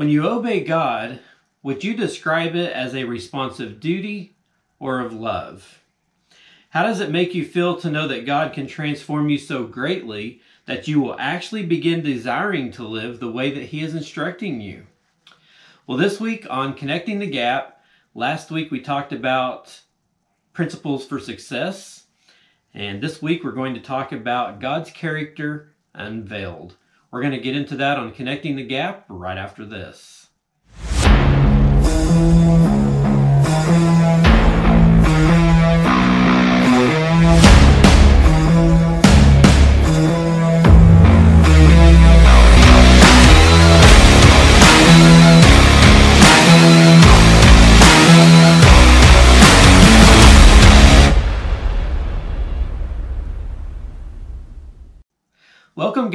When you obey God, would you describe it as a response of duty or of love? How does it make you feel to know that God can transform you so greatly that you will actually begin desiring to live the way that He is instructing you? Well, this week on Connecting the Gap, last week we talked about principles for success, and this week we're going to talk about God's character unveiled. We're going to get into that on Connecting the Gap right after this.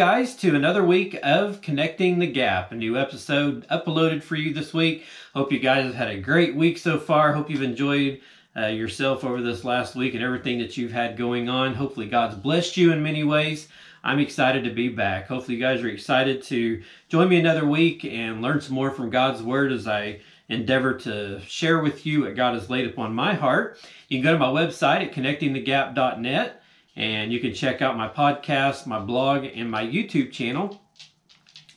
Guys, to another week of Connecting the Gap. A new episode uploaded for you this week. Hope you guys have had a great week so far. Hope you've enjoyed uh, yourself over this last week and everything that you've had going on. Hopefully, God's blessed you in many ways. I'm excited to be back. Hopefully, you guys are excited to join me another week and learn some more from God's Word as I endeavor to share with you what God has laid upon my heart. You can go to my website at connectingthegap.net and you can check out my podcast, my blog, and my YouTube channel.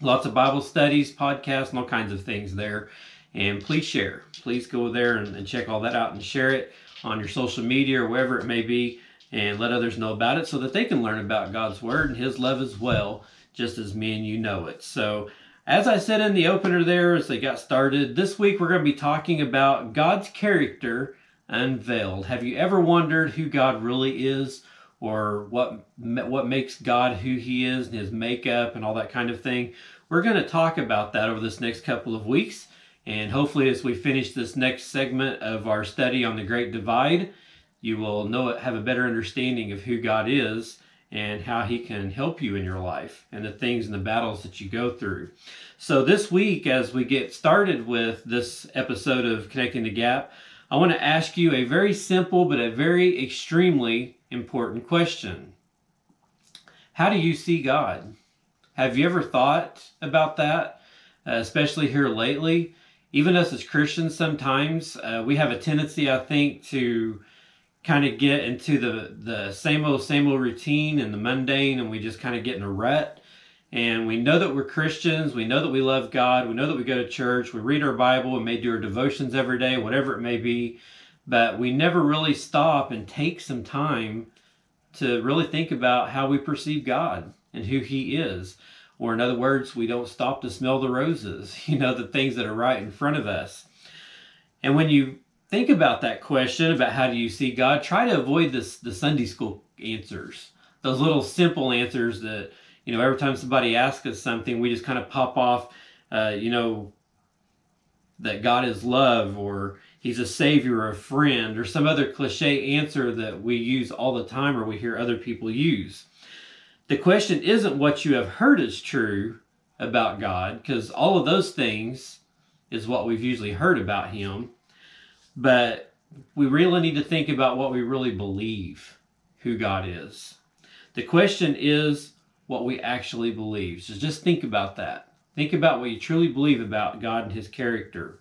Lots of Bible studies, podcasts, and all kinds of things there. And please share. Please go there and, and check all that out and share it on your social media or wherever it may be and let others know about it so that they can learn about God's Word and His love as well, just as me and you know it. So, as I said in the opener there, as they got started, this week we're going to be talking about God's character unveiled. Have you ever wondered who God really is? Or what what makes God who He is and His makeup and all that kind of thing. We're going to talk about that over this next couple of weeks, and hopefully, as we finish this next segment of our study on the Great Divide, you will know have a better understanding of who God is and how He can help you in your life and the things and the battles that you go through. So this week, as we get started with this episode of Connecting the Gap, I want to ask you a very simple but a very extremely important question. How do you see God? Have you ever thought about that, uh, especially here lately? Even us as Christians, sometimes uh, we have a tendency, I think, to kind of get into the, the same old, same old routine and the mundane, and we just kind of get in a rut. And we know that we're Christians. We know that we love God. We know that we go to church. We read our Bible. We may do our devotions every day, whatever it may be but we never really stop and take some time to really think about how we perceive God and who He is. Or, in other words, we don't stop to smell the roses, you know, the things that are right in front of us. And when you think about that question about how do you see God, try to avoid this, the Sunday school answers, those little simple answers that, you know, every time somebody asks us something, we just kind of pop off, uh, you know, that God is love or he's a savior or a friend or some other cliche answer that we use all the time or we hear other people use. The question isn't what you have heard is true about God, because all of those things is what we've usually heard about him. But we really need to think about what we really believe who God is. The question is what we actually believe. So just think about that. Think about what you truly believe about God and his character.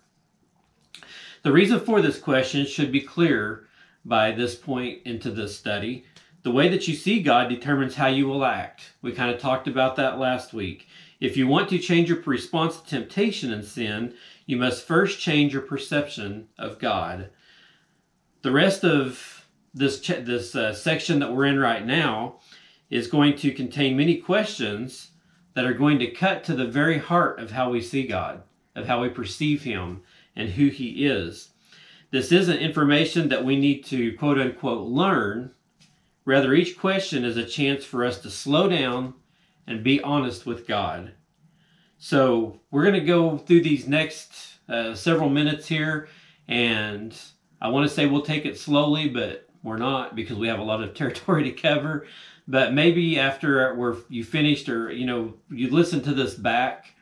The reason for this question should be clear by this point into this study. The way that you see God determines how you will act. We kind of talked about that last week. If you want to change your response to temptation and sin, you must first change your perception of God. The rest of this this uh, section that we're in right now is going to contain many questions that are going to cut to the very heart of how we see God, of how we perceive Him, and who he is. This isn't information that we need to quote unquote learn. Rather, each question is a chance for us to slow down and be honest with God. So, we're going to go through these next uh, several minutes here, and I want to say we'll take it slowly, but we're not because we have a lot of territory to cover. But maybe after we're you finished, or you know, you listen to this back,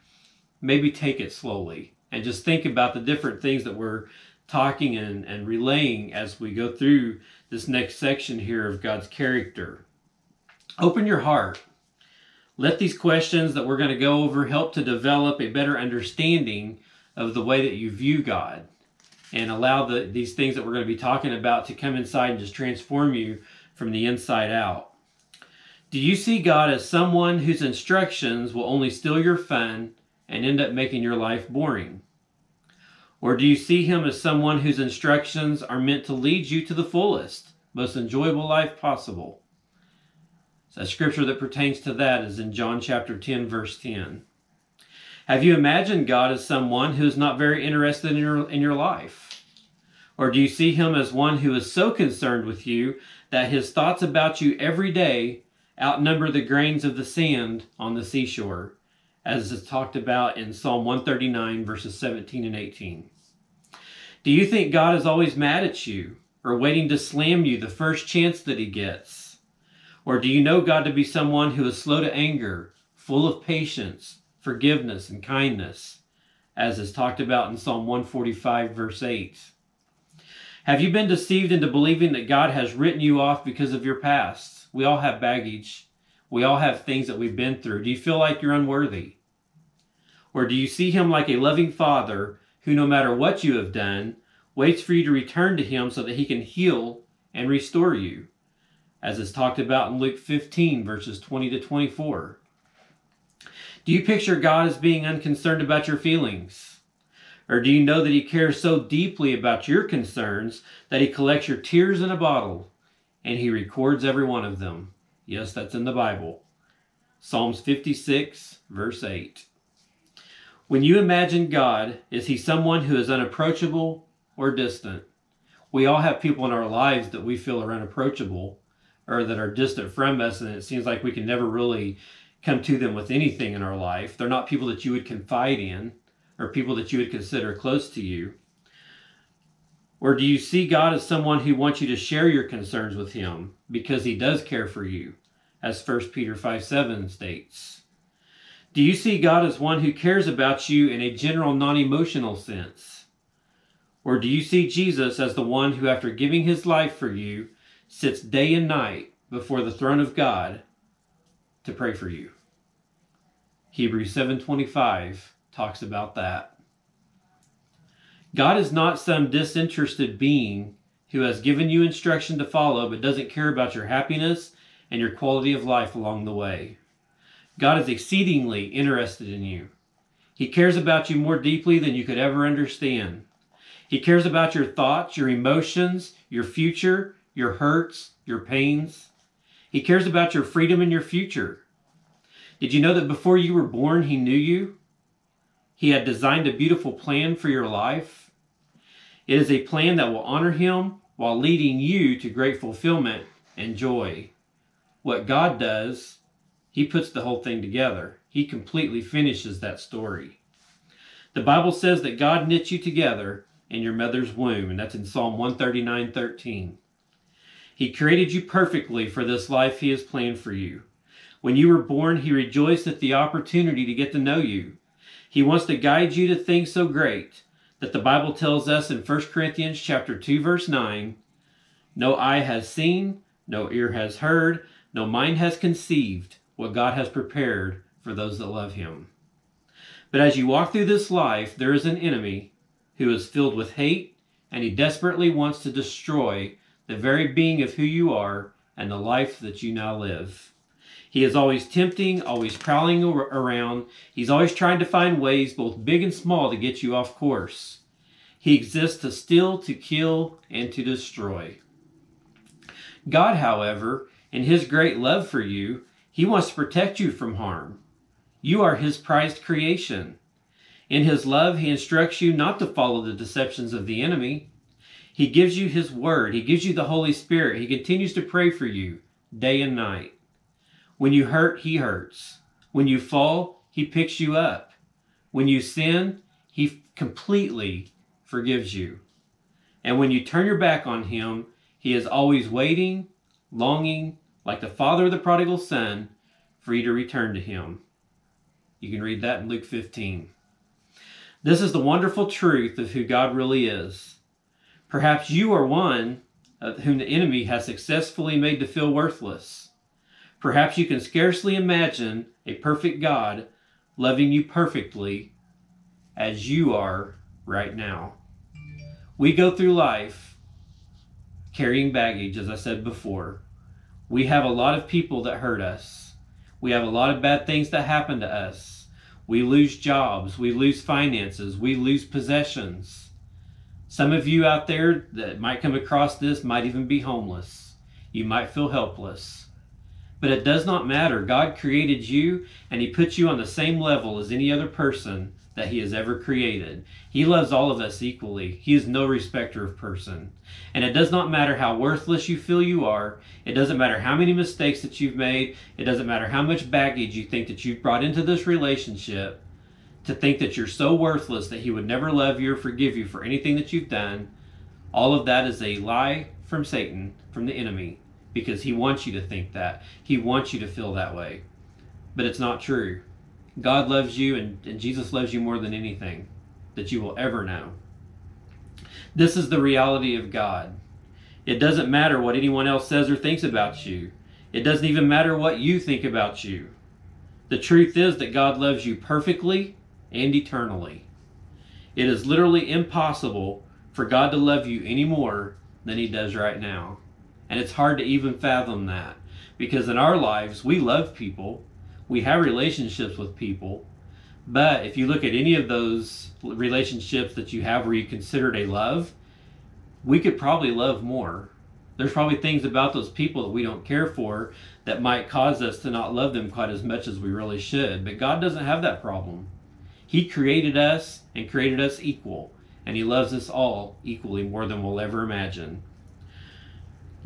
maybe take it slowly and just think about the different things that we're talking and, and relaying as we go through this next section here of God's character. Open your heart. Let these questions that we're going to go over help to develop a better understanding of the way that you view God and allow the, these things that we're going to be talking about to come inside and just transform you from the inside out. Do you see God as someone whose instructions will only steal your fun and end up making your life boring? Or do you see him as someone whose instructions are meant to lead you to the fullest, most enjoyable life possible? A scripture that pertains to that is in John chapter 10, verse 10. Have you imagined God as someone who is not very interested in your, in your life? Or do you see him as one who is so concerned with you that his thoughts about you every day outnumber the grains of the sand on the seashore, as is talked about in Psalm 139, verses 17 and 18? Do you think God is always mad at you or waiting to slam you the first chance that he gets? Or do you know God to be someone who is slow to anger, full of patience, forgiveness, and kindness, as is talked about in Psalm 145, verse 8? Have you been deceived into believing that God has written you off because of your past? We all have baggage. We all have things that we've been through. Do you feel like you're unworthy? Or do you see Him like a loving Father who, no matter what you have done, waits for you to return to Him so that He can heal and restore you? as is talked about in Luke 15, verses 20 to 24? Do you picture God as being unconcerned about your feelings? Or do you know that He cares so deeply about your concerns that He collects your tears in a bottle and He records every one of them? Yes, that's in the Bible. Psalms 56, verse 8. When you imagine God, is He someone who is unapproachable or distant? We all have people in our lives that we feel are unapproachable or that are distant from us, and it seems like we can never really come to them with anything in our life. They're not people that you would confide in or people that you would consider close to you. Or do you see God as someone who wants you to share your concerns with Him because He does care for you, as 1 Peter 5 7 states? Do you see God as one who cares about you in a general non emotional sense? Or do you see Jesus as the one who, after giving His life for you, sits day and night before the throne of God to pray for you. Hebrews 7:25 talks about that. God is not some disinterested being who has given you instruction to follow but doesn't care about your happiness and your quality of life along the way. God is exceedingly interested in you. He cares about you more deeply than you could ever understand. He cares about your thoughts, your emotions, your future, your hurts, your pains. He cares about your freedom and your future. Did you know that before you were born, He knew you? He had designed a beautiful plan for your life. It is a plan that will honor Him while leading you to great fulfillment and joy. What God does, He puts the whole thing together. He completely finishes that story. The Bible says that God knit you together in your mother's womb, and that's in Psalm 139 13. He created you perfectly for this life He has planned for you. When you were born, He rejoiced at the opportunity to get to know you. He wants to guide you to things so great that the Bible tells us in 1 Corinthians chapter 2 verse 9, no eye has seen, no ear has heard, no mind has conceived what God has prepared for those that love him. But as you walk through this life, there is an enemy who is filled with hate and he desperately wants to destroy the very being of who you are and the life that you now live. He is always tempting, always prowling around. He's always trying to find ways, both big and small, to get you off course. He exists to steal, to kill, and to destroy. God, however, in His great love for you, He wants to protect you from harm. You are His prized creation. In His love, He instructs you not to follow the deceptions of the enemy. He gives you His Word. He gives you the Holy Spirit. He continues to pray for you day and night. When you hurt, He hurts. When you fall, He picks you up. When you sin, He completely forgives you. And when you turn your back on Him, He is always waiting, longing, like the father of the prodigal son, for you to return to Him. You can read that in Luke 15. This is the wonderful truth of who God really is. Perhaps you are one whom the enemy has successfully made to feel worthless. Perhaps you can scarcely imagine a perfect God loving you perfectly as you are right now. We go through life carrying baggage, as I said before. We have a lot of people that hurt us. We have a lot of bad things that happen to us. We lose jobs. We lose finances. We lose possessions. Some of you out there that might come across this might even be homeless. You might feel helpless. But it does not matter. God created you and He put you on the same level as any other person that He has ever created. He loves all of us equally. He is no respecter of person. And it does not matter how worthless you feel you are. It doesn't matter how many mistakes that you've made. It doesn't matter how much baggage you think that you've brought into this relationship to think that you're so worthless that He would never love you or forgive you for anything that you've done. All of that is a lie from Satan, from the enemy, because he wants you to think that. He wants you to feel that way. But it's not true. God loves you and, and Jesus loves you more than anything that you will ever know. This is the reality of God. It doesn't matter what anyone else says or thinks about you. It doesn't even matter what you think about you. The truth is that God loves you perfectly and eternally. It is literally impossible for God to love you any more than He does right now. And it's hard to even fathom that because in our lives, we love people, we have relationships with people. But if you look at any of those relationships that you have where you considered a love, we could probably love more. There's probably things about those people that we don't care for that might cause us to not love them quite as much as we really should. But God doesn't have that problem. He created us and created us equal, and He loves us all equally more than we'll ever imagine.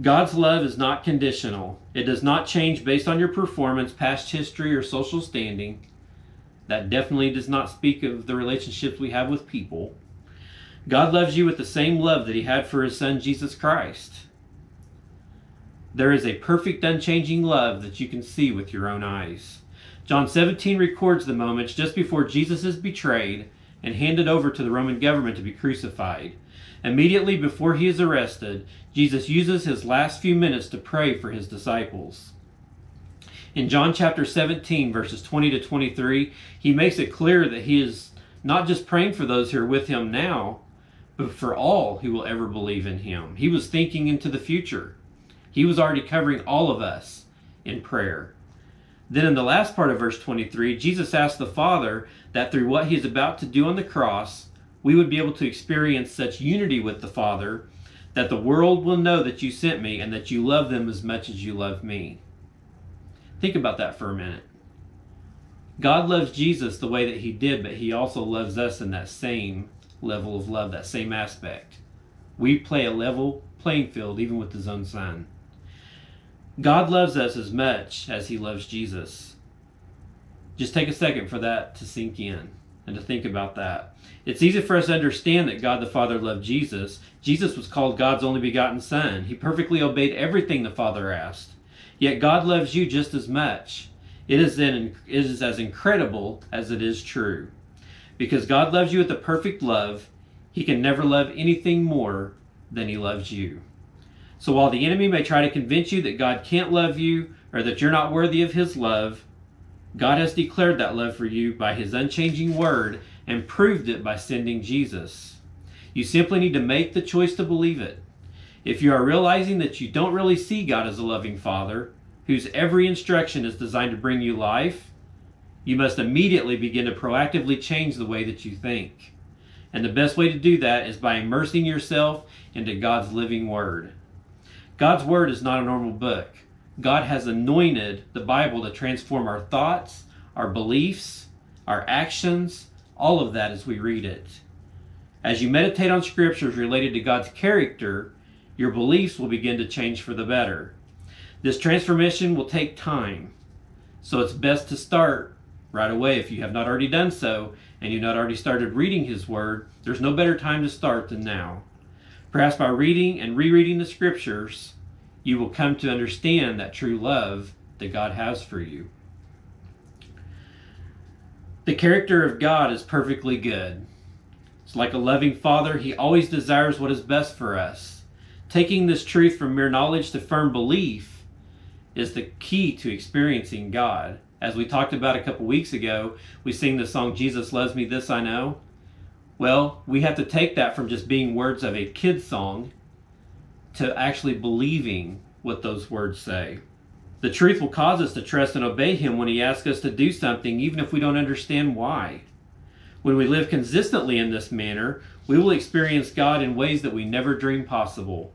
God's love is not conditional. It does not change based on your performance, past history, or social standing. That definitely does not speak of the relationships we have with people. God loves you with the same love that He had for His Son, Jesus Christ. There is a perfect, unchanging love that you can see with your own eyes. John 17 records the moments just before Jesus is betrayed and handed over to the Roman government to be crucified. Immediately before he is arrested, Jesus uses his last few minutes to pray for his disciples. In John chapter 17, verses 20 to 23, he makes it clear that he is not just praying for those who are with him now, but for all who will ever believe in him. He was thinking into the future. He was already covering all of us in prayer. Then in the last part of verse 23, Jesus asked the Father that through what he is about to do on the cross, we would be able to experience such unity with the Father that the world will know that you sent me and that you love them as much as you love me. Think about that for a minute. God loves Jesus the way that he did, but he also loves us in that same level of love, that same aspect. We play a level playing field even with his own son. God loves us as much as he loves Jesus. Just take a second for that to sink in and to think about that. It's easy for us to understand that God the Father loved Jesus. Jesus was called God's only begotten Son. He perfectly obeyed everything the Father asked. Yet God loves you just as much. It is, then, it is as incredible as it is true. Because God loves you with a perfect love, He can never love anything more than He loves you. So while the enemy may try to convince you that God can't love you or that you're not worthy of His love, God has declared that love for you by His unchanging word and proved it by sending Jesus. You simply need to make the choice to believe it. If you are realizing that you don't really see God as a loving Father, whose every instruction is designed to bring you life, you must immediately begin to proactively change the way that you think. And the best way to do that is by immersing yourself into God's living Word. God's Word is not a normal book. God has anointed the Bible to transform our thoughts, our beliefs, our actions, all of that as we read it. As you meditate on scriptures related to God's character, your beliefs will begin to change for the better. This transformation will take time, so it's best to start right away if you have not already done so and you've not already started reading His Word. There's no better time to start than now. Perhaps by reading and rereading the scriptures, you will come to understand that true love that God has for you. The character of God is perfectly good. It's like a loving father, he always desires what is best for us. Taking this truth from mere knowledge to firm belief is the key to experiencing God. As we talked about a couple weeks ago, we sing the song Jesus Loves Me, This I Know. Well, we have to take that from just being words of a kid song to actually believing what those words say. The truth will cause us to trust and obey Him when He asks us to do something, even if we don't understand why. When we live consistently in this manner, we will experience God in ways that we never dreamed possible.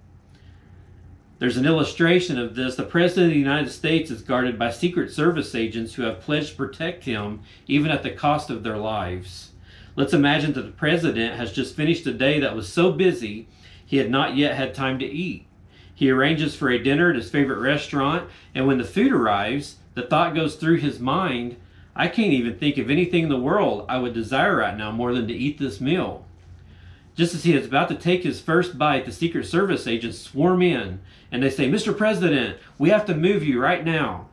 There's an illustration of this. The President of the United States is guarded by Secret Service agents who have pledged to protect him even at the cost of their lives. Let's imagine that the President has just finished a day that was so busy he had not yet had time to eat. He arranges for a dinner at his favorite restaurant, and when the food arrives, the thought goes through his mind I can't even think of anything in the world I would desire right now more than to eat this meal. Just as he is about to take his first bite, the Secret Service agents swarm in and they say, Mr. President, we have to move you right now.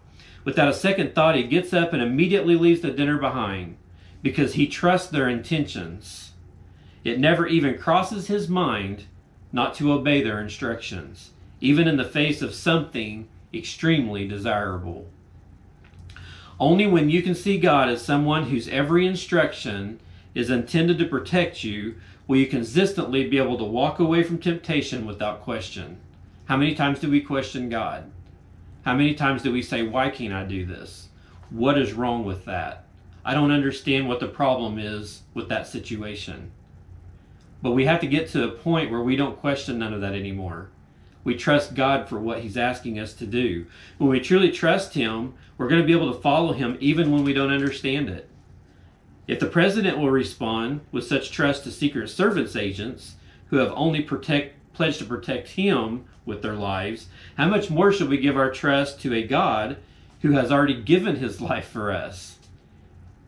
Without a second thought, he gets up and immediately leaves the dinner behind because he trusts their intentions. It never even crosses his mind not to obey their instructions, even in the face of something extremely desirable. Only when you can see God as someone whose every instruction is intended to protect you will you consistently be able to walk away from temptation without question. How many times do we question God? How many times do we say, Why can't I do this? What is wrong with that? I don't understand what the problem is with that situation. But we have to get to a point where we don't question none of that anymore. We trust God for what He's asking us to do. When we truly trust Him, we're going to be able to follow Him even when we don't understand it. If the president will respond with such trust to Secret Service agents who have only protect, pledged to protect him with their lives, how much more should we give our trust to a God who has already given his life for us?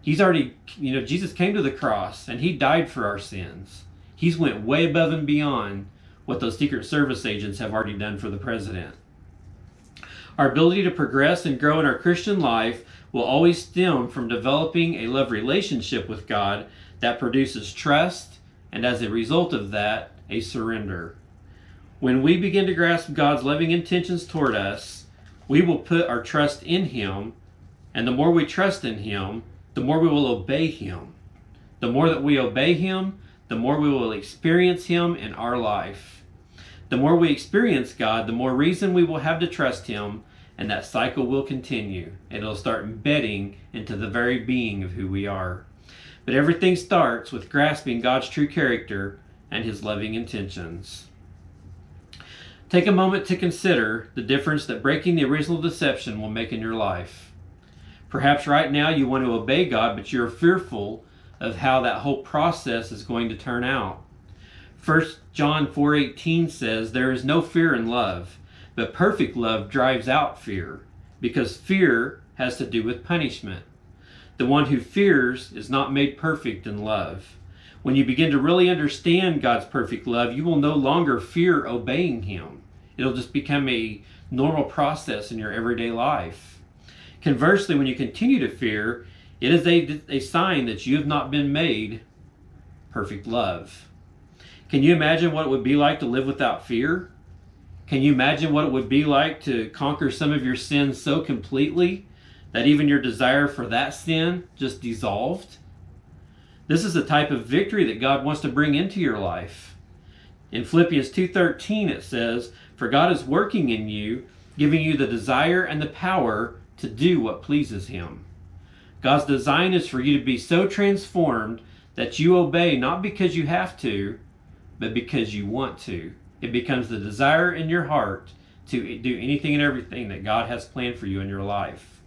He's already, you know, Jesus came to the cross and he died for our sins. He's went way above and beyond what those Secret Service agents have already done for the president. Our ability to progress and grow in our Christian life will always stem from developing a love relationship with God that produces trust and, as a result of that, a surrender. When we begin to grasp God's loving intentions toward us, we will put our trust in Him, and the more we trust in Him, the more we will obey Him. The more that we obey Him, the more we will experience Him in our life. The more we experience God, the more reason we will have to trust Him and that cycle will continue. It'll start embedding into the very being of who we are. But everything starts with grasping God's true character and his loving intentions. Take a moment to consider the difference that breaking the original deception will make in your life. Perhaps right now you want to obey God, but you're fearful of how that whole process is going to turn out. 1 John 4:18 says, "There is no fear in love, but perfect love drives out fear, because fear has to do with punishment. The one who fears is not made perfect in love. When you begin to really understand God's perfect love, you will no longer fear obeying Him. It'll just become a normal process in your everyday life. Conversely, when you continue to fear, it is a, a sign that you have not been made perfect love. Can you imagine what it would be like to live without fear? Can you imagine what it would be like to conquer some of your sins so completely that even your desire for that sin just dissolved? This is the type of victory that God wants to bring into your life. In Philippians 2:13 it says, "For God is working in you, giving you the desire and the power to do what pleases him." God's design is for you to be so transformed that you obey not because you have to, but because you want to. It becomes the desire in your heart to do anything and everything that God has planned for you in your life.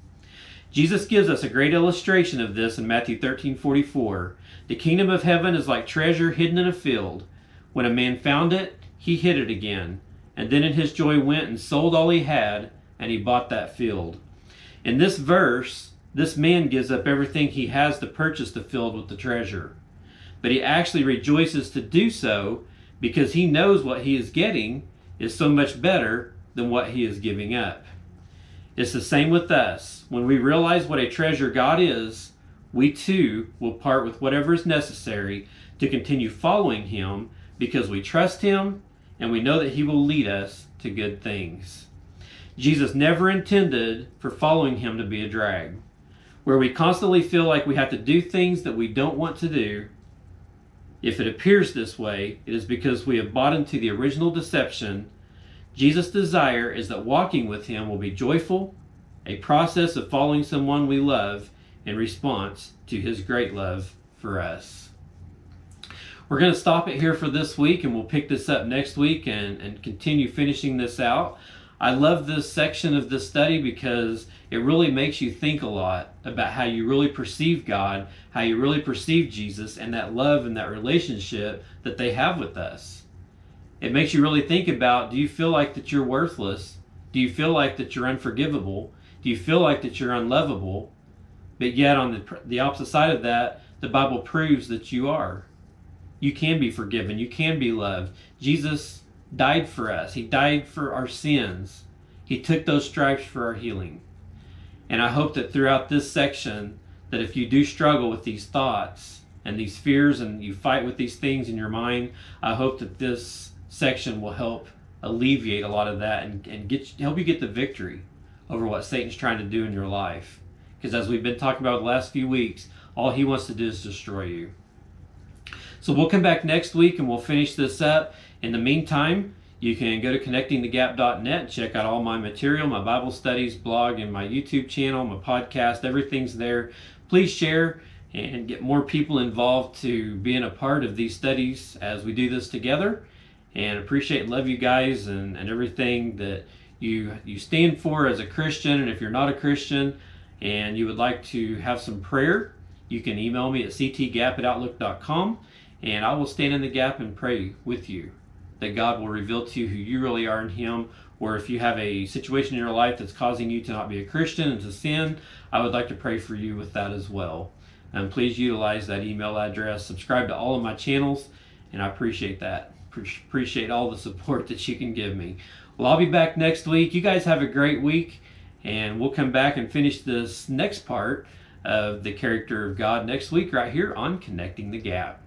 Jesus gives us a great illustration of this in Matthew 13:44. The kingdom of heaven is like treasure hidden in a field. When a man found it, he hid it again, and then in his joy went and sold all he had, and he bought that field. In this verse, this man gives up everything he has to purchase the field with the treasure. But he actually rejoices to do so because he knows what he is getting is so much better than what he is giving up. It's the same with us. When we realize what a treasure God is, we too will part with whatever is necessary to continue following him because we trust him and we know that he will lead us to good things. Jesus never intended for following him to be a drag, where we constantly feel like we have to do things that we don't want to do. If it appears this way, it is because we have bought into the original deception. Jesus' desire is that walking with him will be joyful, a process of following someone we love in response to his great love for us. We're going to stop it here for this week and we'll pick this up next week and, and continue finishing this out. I love this section of this study because it really makes you think a lot about how you really perceive God, how you really perceive Jesus, and that love and that relationship that they have with us. It makes you really think about do you feel like that you're worthless? Do you feel like that you're unforgivable? Do you feel like that you're unlovable? But yet, on the, the opposite side of that, the Bible proves that you are. You can be forgiven, you can be loved. Jesus died for us. He died for our sins. He took those stripes for our healing. And I hope that throughout this section, that if you do struggle with these thoughts and these fears and you fight with these things in your mind, I hope that this section will help alleviate a lot of that and, and get help you get the victory over what Satan's trying to do in your life. Because as we've been talking about the last few weeks, all he wants to do is destroy you. So we'll come back next week and we'll finish this up. In the meantime, you can go to connectingthegap.net check out all my material, my Bible studies, blog, and my YouTube channel, my podcast. Everything's there. Please share and get more people involved to being a part of these studies as we do this together. And appreciate love you guys and, and everything that you you stand for as a Christian. And if you're not a Christian and you would like to have some prayer, you can email me at ctgap at outlook.com and I will stand in the gap and pray with you that God will reveal to you who you really are in Him. Or if you have a situation in your life that's causing you to not be a Christian and to sin, I would like to pray for you with that as well. And please utilize that email address. Subscribe to all of my channels, and I appreciate that. Appreciate all the support that you can give me. Well, I'll be back next week. You guys have a great week, and we'll come back and finish this next part of the character of God next week, right here on Connecting the Gap.